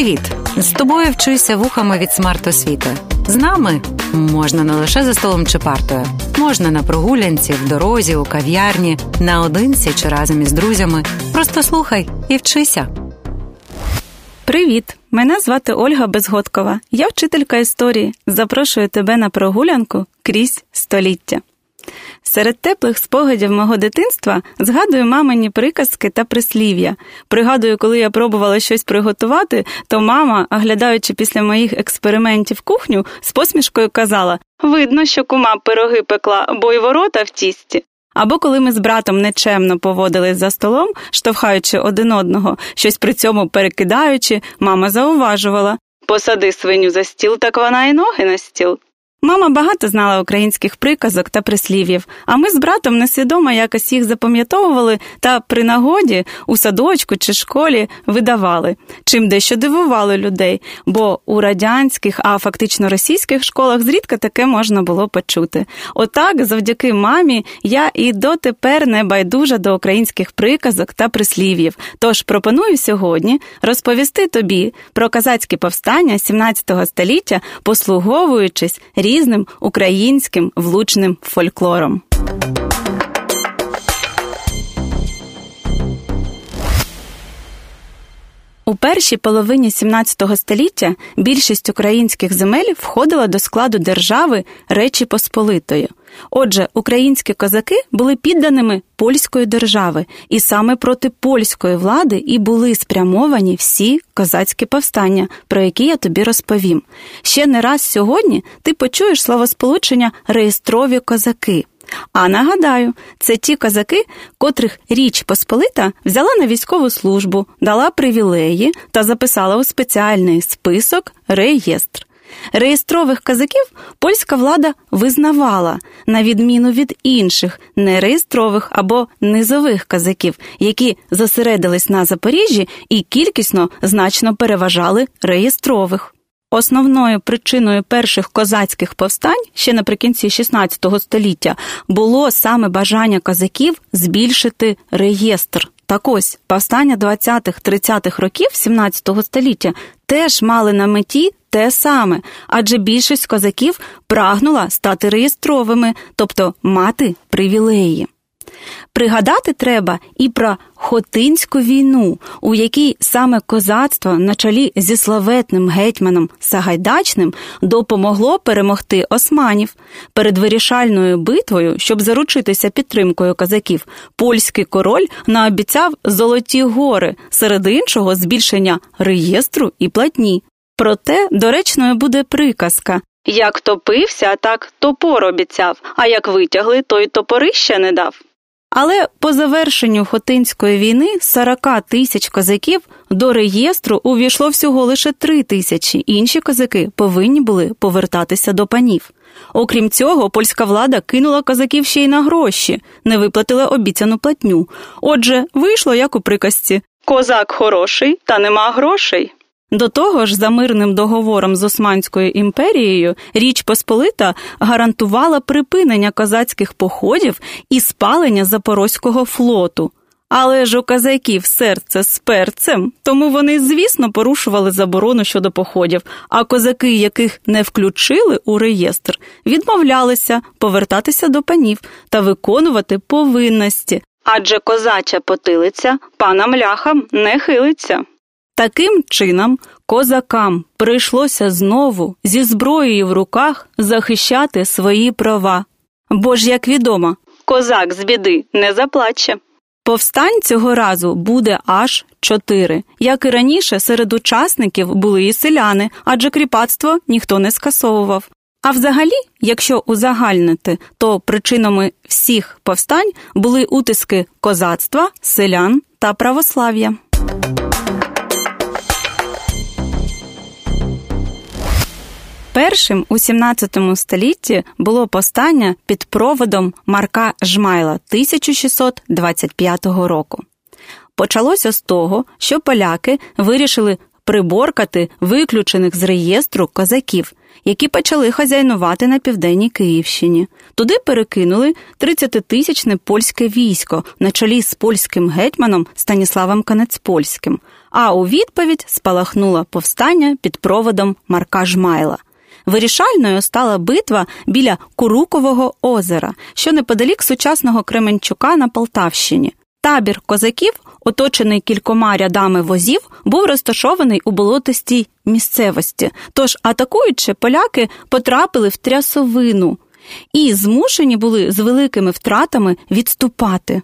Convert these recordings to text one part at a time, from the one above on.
Привіт! З тобою вчуся вухами від смарт-освіти. З нами можна не лише за столом чи партою, можна на прогулянці, в дорозі, у кав'ярні, наодинці чи разом із друзями. Просто слухай і вчися. Привіт! Мене звати Ольга Безгодкова. Я вчителька історії. Запрошую тебе на прогулянку крізь століття. Серед теплих спогадів мого дитинства згадую мамині приказки та прислів'я. Пригадую, коли я пробувала щось приготувати, то мама, оглядаючи після моїх експериментів кухню, з посмішкою казала: Видно, що кума пироги пекла, бо й ворота в тісті. Або коли ми з братом нечемно поводились за столом, штовхаючи один одного, щось при цьому перекидаючи, мама зауважувала Посади свиню за стіл, так вона і ноги на стіл. Мама багато знала українських приказок та прислів'їв, а ми з братом несвідомо якось їх запам'ятовували та при нагоді у садочку чи школі видавали, чим дещо дивували людей, бо у радянських, а фактично російських школах зрідка таке можна було почути. Отак, завдяки мамі, я і дотепер не байдужа до українських приказок та прислів'їв. Тож пропоную сьогодні розповісти тобі про казацькі повстання 17 століття, послуговуючись різним українським влучним фольклором. У першій половині 17 століття більшість українських земель входила до складу держави Речі Посполитої. Отже, українські козаки були підданими польської держави, і саме проти польської влади і були спрямовані всі козацькі повстання, про які я тобі розповім. Ще не раз сьогодні ти почуєш словосполучення реєстрові козаки. А нагадаю, це ті козаки, котрих Річ Посполита взяла на військову службу, дала привілеї та записала у спеціальний список реєстр. Реєстрових казаків польська влада визнавала, на відміну від інших нереєстрових або низових казаків, які зосередились на Запоріжжі і кількісно значно переважали реєстрових. Основною причиною перших козацьких повстань ще наприкінці XVI століття було саме бажання козаків збільшити реєстр. Так ось повстання 20-30-х років 17 століття теж мали на меті те саме, адже більшість козаків прагнула стати реєстровими, тобто мати привілеї. Пригадати треба і про Хотинську війну, у якій саме козацтво на чолі зі славетним гетьманом Сагайдачним допомогло перемогти османів. Перед вирішальною битвою, щоб заручитися підтримкою козаків, польський король наобіцяв золоті гори, серед іншого збільшення реєстру і платні. Проте доречною буде приказка. Як топився, так топор обіцяв, а як витягли, то й топорища не дав. Але по завершенню Хотинської війни 40 тисяч козаків до реєстру увійшло всього лише 3 тисячі. Інші козаки повинні були повертатися до панів. Окрім цього, польська влада кинула козаків ще й на гроші, не виплатила обіцяну платню. Отже, вийшло як у приказці Козак хороший, та нема грошей. До того ж, за мирним договором з Османською імперією Річ Посполита гарантувала припинення козацьких походів і спалення Запорозького флоту. Але ж у козаків серце з перцем, тому вони, звісно, порушували заборону щодо походів, а козаки, яких не включили у реєстр, відмовлялися повертатися до панів та виконувати повинності. Адже козача потилиця панам ляхам не хилиться. Таким чином, козакам прийшлося знову зі зброєю в руках захищати свої права. Бо ж, як відомо, козак з біди не заплаче. Повстань цього разу буде аж чотири. Як і раніше, серед учасників були і селяни, адже кріпацтво ніхто не скасовував. А взагалі, якщо узагальнити, то причинами всіх повстань були утиски козацтва, селян та православ'я. Першим у 17 столітті було повстання під проводом Марка Жмайла 1625 року. Почалося з того, що поляки вирішили приборкати виключених з реєстру козаків які почали хазяйнувати на південній Київщині. Туди перекинули 30-тисячне польське військо на чолі з польським гетьманом Станіславом Канецпольським, а у відповідь спалахнуло повстання під проводом Марка Жмайла. Вирішальною стала битва біля Курукового озера, що неподалік сучасного Кременчука на Полтавщині. Табір козаків, оточений кількома рядами возів, був розташований у болотистій місцевості. Тож, атакуючи, поляки потрапили в трясовину і змушені були з великими втратами відступати.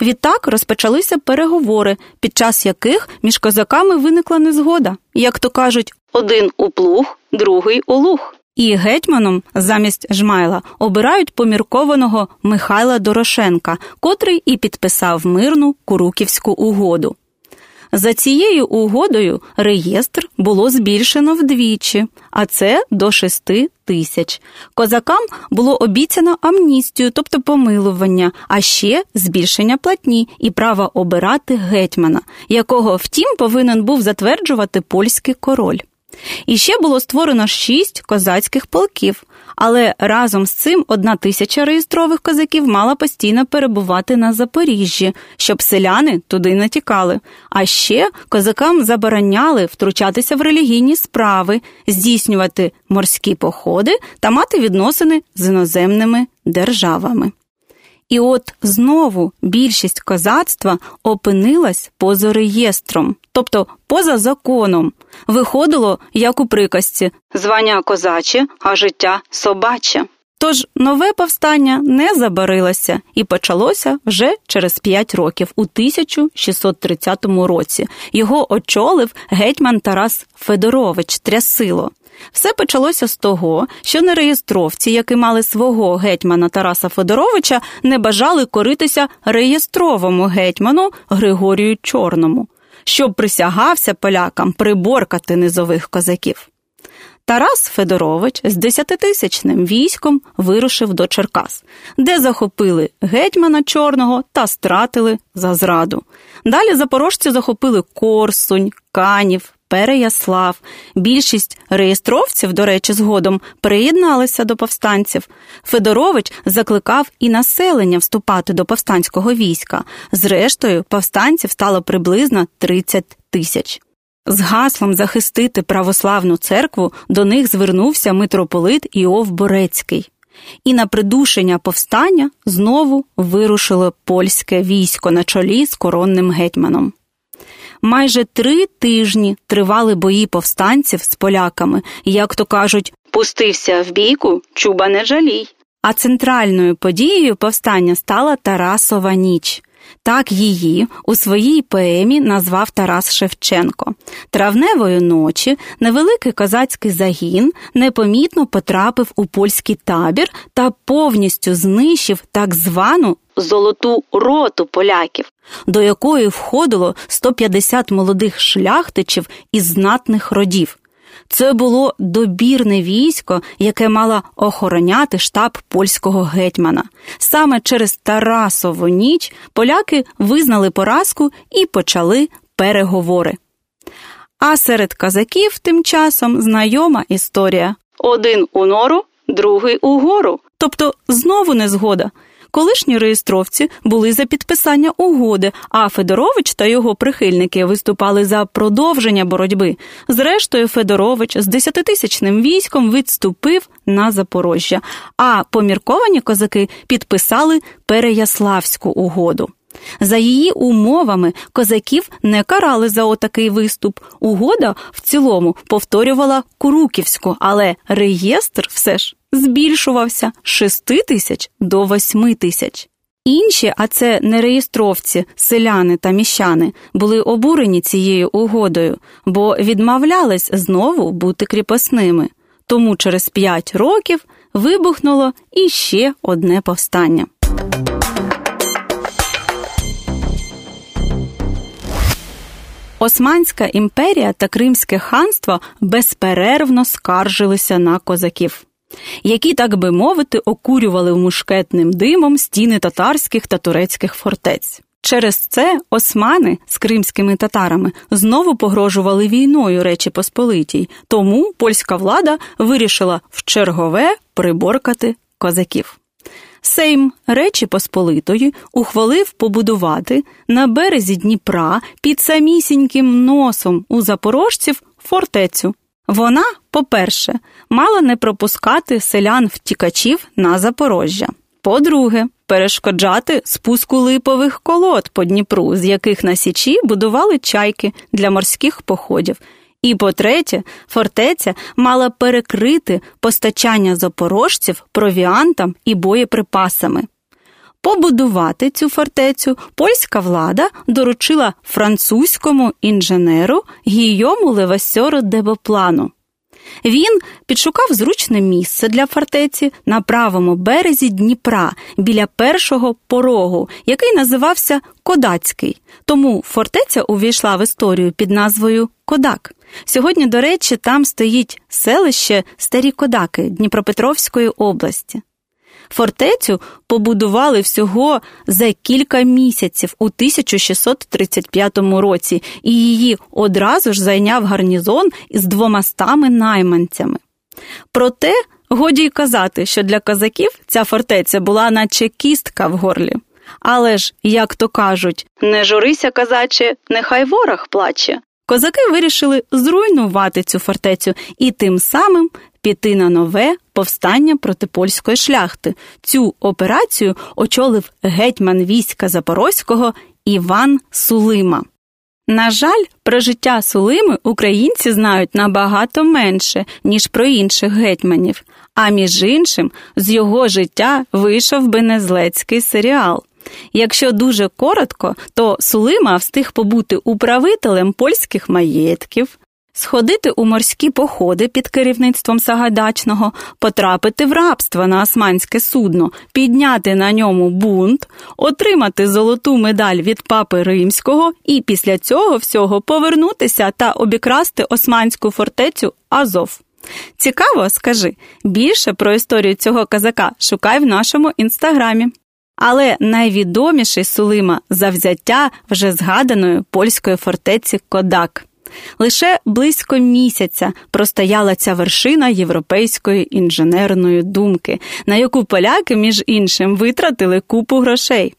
Відтак розпочалися переговори, під час яких між козаками виникла незгода, як то кажуть, один у плуг, другий у луг. І гетьманом замість жмайла обирають поміркованого Михайла Дорошенка, котрий і підписав мирну Куруківську угоду. За цією угодою реєстр було збільшено вдвічі, а це до шести тисяч. Козакам було обіцяно амністію, тобто помилування, а ще збільшення платні і право обирати гетьмана, якого втім повинен був затверджувати польський король. І ще було створено шість козацьких полків, але разом з цим одна тисяча реєстрових козаків мала постійно перебувати на Запоріжжі, щоб селяни туди не тікали. А ще козакам забороняли втручатися в релігійні справи, здійснювати морські походи та мати відносини з іноземними державами. І от знову більшість козацтва опинилась поза реєстром, тобто поза законом. Виходило, як у приказці звання козаче, а життя собаче. Тож нове повстання не забарилося і почалося вже через п'ять років, у 1630 році. Його очолив гетьман Тарас Федорович Трясило. Все почалося з того, що нереєстровці, які мали свого гетьмана Тараса Федоровича, не бажали коритися реєстровому гетьману Григорію Чорному, щоб присягався полякам приборкати низових козаків. Тарас Федорович з десятитисячним військом вирушив до Черкас, де захопили гетьмана Чорного та стратили за зраду. Далі запорожці захопили Корсунь, Канів, Переяслав. Більшість реєстровців, до речі, згодом приєдналися до повстанців. Федорович закликав і населення вступати до повстанського війська. Зрештою, повстанців стало приблизно 30 тисяч. З гаслом захистити православну церкву до них звернувся митрополит Іов Борецький. І на придушення повстання знову вирушило польське військо на чолі з коронним гетьманом. Майже три тижні тривали бої повстанців з поляками, як то кажуть, пустився в бійку, чуба не жалій. А центральною подією повстання стала Тарасова ніч. Так її у своїй поемі назвав Тарас Шевченко. Травневої ночі невеликий козацький загін непомітно потрапив у польський табір та повністю знищив так звану золоту роту поляків, до якої входило 150 молодих шляхтичів із знатних родів. Це було добірне військо, яке мало охороняти штаб польського гетьмана. Саме через Тарасову ніч поляки визнали поразку і почали переговори. А серед казаків тим часом знайома історія: один у нору, другий у гору. Тобто знову незгода. Колишні реєстровці були за підписання угоди, а Федорович та його прихильники виступали за продовження боротьби. Зрештою, Федорович з десятитисячним військом відступив на Запорожжя, а помірковані козаки підписали Переяславську угоду. За її умовами козаків не карали за отакий виступ. Угода в цілому повторювала Куруківську, але реєстр все ж збільшувався з 6 тисяч до 8 тисяч. Інші, а це нереєстровці, селяни та міщани, були обурені цією угодою, бо відмовлялись знову бути кріпосними. Тому через п'ять років вибухнуло іще одне повстання. Османська імперія та Кримське ханство безперервно скаржилися на козаків, які, так би мовити, окурювали мушкетним димом стіни татарських та турецьких фортець. Через це османи з кримськими татарами знову погрожували війною Речі Посполитій, тому польська влада вирішила в чергове приборкати козаків. Сейм Речі Посполитої ухвалив побудувати на березі Дніпра під самісіньким носом у запорожців фортецю. Вона, по-перше, мала не пропускати селян втікачів на Запорожжя. По-друге, перешкоджати спуску липових колод по Дніпру, з яких на Січі будували чайки для морських походів. І по-третє, фортеця мала перекрити постачання запорожців провіантам і боєприпасами. Побудувати цю фортецю польська влада доручила французькому інженеру Гійому Левасьору Дебоплану. Він підшукав зручне місце для фортеці на правому березі Дніпра біля першого порогу, який називався Кодацький. Тому фортеця увійшла в історію під назвою Кодак. Сьогодні, до речі, там стоїть селище Старі Кодаки Дніпропетровської області. Фортецю побудували всього за кілька місяців у 1635 році, і її одразу ж зайняв гарнізон із двомастами найманцями. Проте годі й казати, що для козаків ця фортеця була наче кістка в горлі. Але ж, як то кажуть, не журися, казаче, нехай ворог плаче. Козаки вирішили зруйнувати цю фортецю і тим самим піти на нове повстання проти польської шляхти. Цю операцію очолив гетьман війська Запорозького Іван Сулима. На жаль, про життя Сулими українці знають набагато менше, ніж про інших гетьманів, а між іншим, з його життя вийшов бенезлецький серіал. Якщо дуже коротко, то Сулима встиг побути управителем польських маєтків, сходити у морські походи під керівництвом Сагайдачного, потрапити в рабство на османське судно, підняти на ньому бунт, отримати золоту медаль від папи римського і після цього всього повернутися та обікрасти османську фортецю Азов. Цікаво, скажи більше про історію цього казака шукай в нашому інстаграмі. Але найвідоміший Сулима завзяття вже згаданої польської фортеці Кодак. Лише близько місяця простояла ця вершина європейської інженерної думки, на яку поляки, між іншим, витратили купу грошей.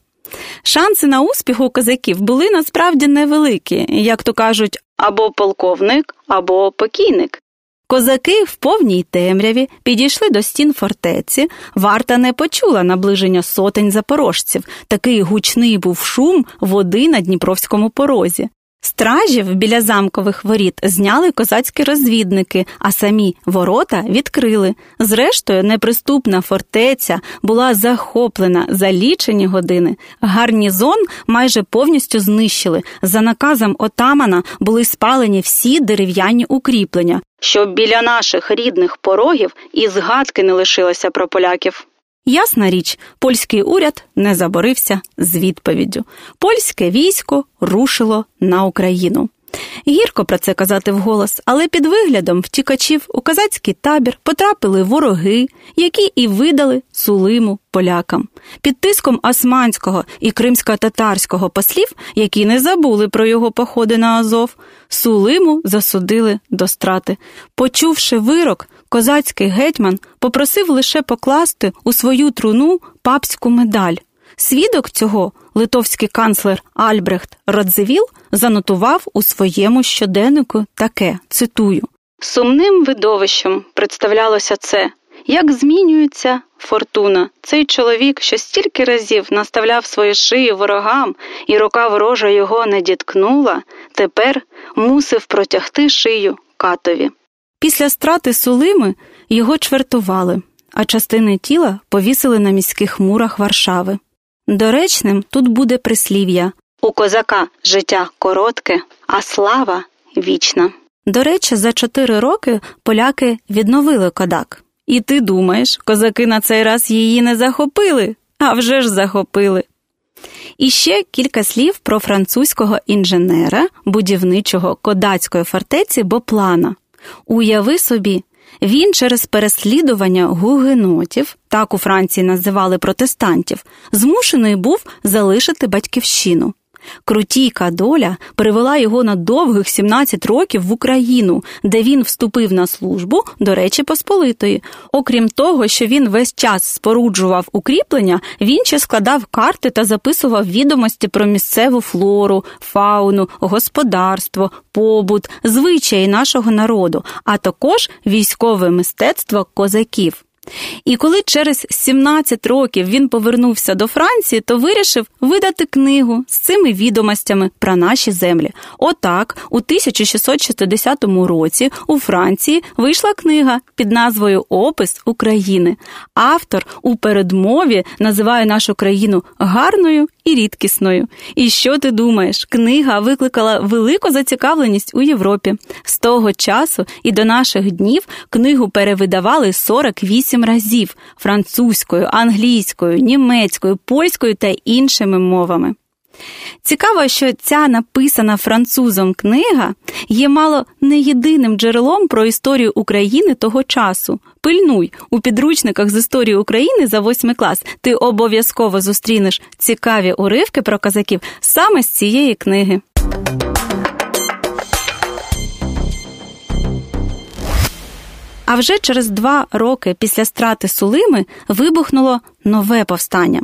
Шанси на успіх у козаків були насправді невеликі, як то кажуть, або полковник, або покійник. Козаки в повній темряві підійшли до стін фортеці. Варта не почула наближення сотень запорожців. Такий гучний був шум води на Дніпровському порозі. Стражів біля замкових воріт зняли козацькі розвідники, а самі ворота відкрили. Зрештою, неприступна фортеця була захоплена за лічені години. Гарнізон майже повністю знищили. За наказом отамана були спалені всі дерев'яні укріплення, щоб біля наших рідних порогів і згадки не лишилося про поляків. Ясна річ, польський уряд не заборився з відповіддю. Польське військо рушило на Україну. Гірко про це казати вголос, але під виглядом втікачів у казацький табір потрапили вороги, які і видали сулиму полякам. Під тиском османського і кримсько-татарського послів, які не забули про його походи на Азов, сулиму засудили до страти. Почувши вирок, козацький гетьман попросив лише покласти у свою труну папську медаль. Свідок цього литовський канцлер Альбрехт Радзивіл занотував у своєму щоденнику таке цитую Сумним видовищем представлялося це, як змінюється фортуна. Цей чоловік, що стільки разів наставляв свої шиї ворогам, і рука ворожа його не діткнула, тепер мусив протягти шию катові. Після страти Сулими його чвертували, а частини тіла повісили на міських мурах Варшави. Доречним тут буде прислів'я у козака життя коротке, а слава вічна. До речі, за чотири роки поляки відновили кодак. І ти думаєш, козаки на цей раз її не захопили? А вже ж захопили. І ще кілька слів про французького інженера будівничого кодацької фортеці Боплана. Уяви собі, Він через переслідування гугенотів, так у Франції називали протестантів, змушений був залишити батьківщину. Крутійка доля привела його на довгих 17 років в Україну, де він вступив на службу до Речі Посполитої. Окрім того, що він весь час споруджував укріплення, він ще складав карти та записував відомості про місцеву флору, фауну, господарство, побут, звичаї нашого народу, а також військове мистецтво козаків. І коли через 17 років він повернувся до Франції, то вирішив видати книгу з цими відомостями про наші землі. Отак, у 1660 році у Франції вийшла книга під назвою Опис України. Автор у передмові називає нашу країну гарною і рідкісною. І що ти думаєш? Книга викликала велику зацікавленість у Європі. З того часу і до наших днів книгу перевидавали 48 разів французькою, англійською, німецькою, польською та іншими мовами. Цікаво, що ця написана французом книга є мало не єдиним джерелом про історію України того часу. Пильнуй у підручниках з історії України за восьмий клас. Ти обов'язково зустрінеш цікаві уривки про козаків саме з цієї книги. А вже через два роки після страти Сулими вибухнуло нове повстання.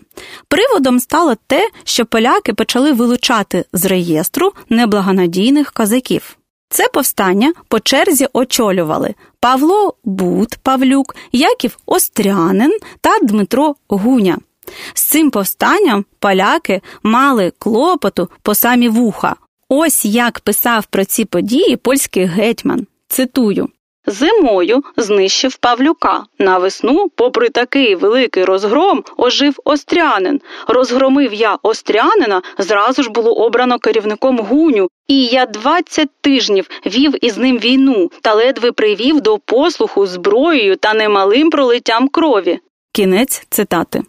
Приводом стало те, що поляки почали вилучати з реєстру неблагонадійних козаків. Це повстання по черзі очолювали Павло Бут Павлюк, Яків Острянин та Дмитро Гуня. З цим повстанням поляки мали клопоту по самі вуха. Ось як писав про ці події польський гетьман. Цитую. Зимою знищив Павлюка. На весну, попри такий великий розгром, ожив Острянин. Розгромив я Острянина, зразу ж було обрано керівником гуню, і я двадцять тижнів вів із ним війну та ледве привів до послуху зброєю та немалим пролиттям крові. Кінець цитати.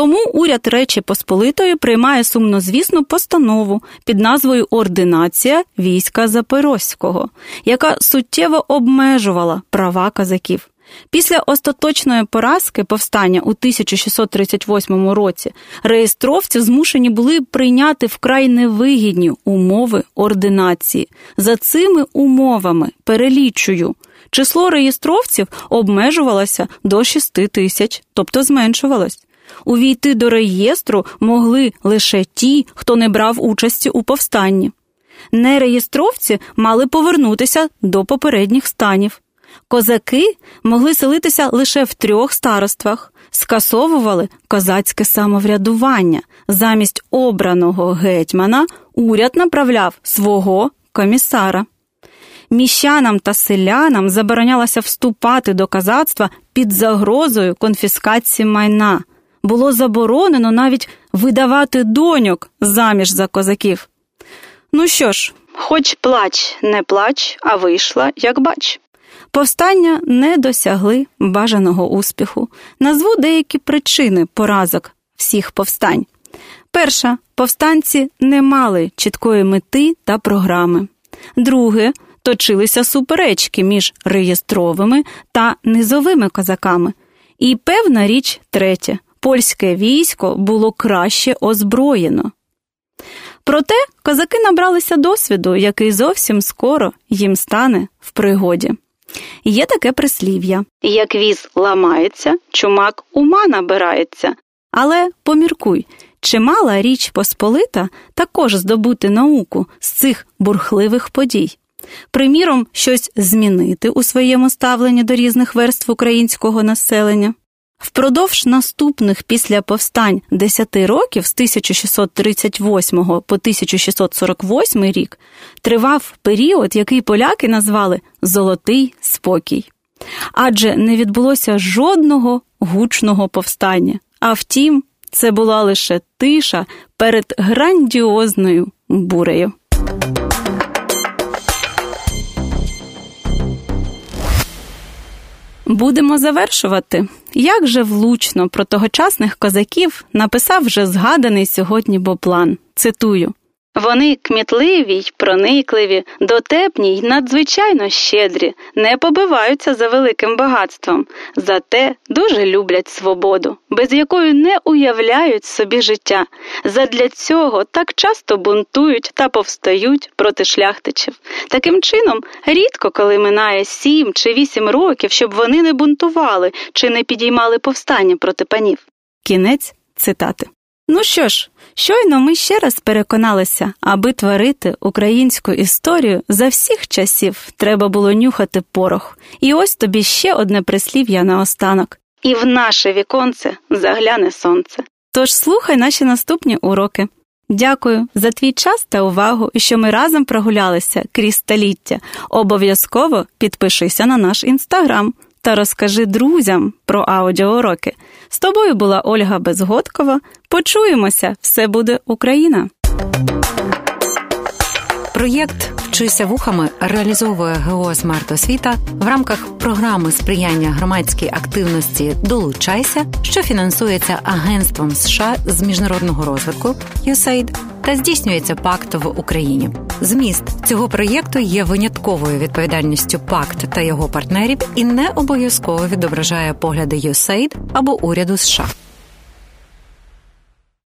Тому уряд Речі Посполитої приймає сумнозвісну постанову під назвою Ординація війська Запорозького, яка суттєво обмежувала права казаків. Після остаточної поразки повстання у 1638 році реєстровці змушені були прийняти вкрай невигідні умови ординації. За цими умовами перелічую. Число реєстровців обмежувалося до 6 тисяч, тобто зменшувалось. Увійти до реєстру могли лише ті, хто не брав участі у повстанні. Нереєстровці мали повернутися до попередніх станів. Козаки могли селитися лише в трьох староствах, скасовували козацьке самоврядування. Замість обраного гетьмана уряд направляв свого комісара. Міщанам та селянам заборонялося вступати до казацтва під загрозою конфіскації майна було заборонено навіть видавати доньок заміж за козаків. Ну що ж, хоч плач, не плач, а вийшла, як бач. Повстання не досягли бажаного успіху. Назву деякі причини поразок всіх повстань. Перша, повстанці не мали чіткої мети та програми. Друге, точилися суперечки між реєстровими та низовими козаками. І певна річ третя польське військо було краще озброєно. Проте козаки набралися досвіду, який зовсім скоро їм стане в пригоді. Є таке прислів'я як віз ламається, чумак ума набирається. Але поміркуй, чимала річ Посполита також здобути науку з цих бурхливих подій. Приміром, щось змінити у своєму ставленні до різних верств українського населення. Впродовж наступних після повстань 10 років з 1638 по 1648 рік тривав період, який поляки назвали Золотий спокій. Адже не відбулося жодного гучного повстання. А втім, це була лише тиша перед грандіозною бурею. Будемо завершувати. Як же влучно про тогочасних козаків написав вже згаданий сьогодні Боплан. Цитую Вони кмітливі й проникливі, дотепні й надзвичайно щедрі, не побиваються за великим багатством, зате дуже люблять свободу, без якої не уявляють собі життя. Задля цього так часто бунтують та повстають проти шляхтичів. Таким чином, рідко коли минає сім чи вісім років, щоб вони не бунтували чи не підіймали повстання проти панів. Кінець цитати. Ну що ж, щойно ми ще раз переконалися, аби творити українську історію за всіх часів треба було нюхати порох. І ось тобі ще одне прислів'я наостанок. І в наше віконце загляне сонце. Тож слухай наші наступні уроки. Дякую за твій час та увагу, що ми разом прогулялися крізь століття. Обов'язково підпишися на наш інстаграм та розкажи друзям про аудіоуроки. З тобою була Ольга Безгодкова. Почуємося! Все буде Україна! Проєкт Вчися вухами реалізовує ГО «Смарт Освіта» в рамках програми сприяння громадській активності Долучайся, що фінансується Агентством США з міжнародного розвитку USAID та здійснюється пакт в Україні. Зміст цього проєкту є винятковою відповідальністю пакт та його партнерів і не обов'язково відображає погляди USAID або уряду США.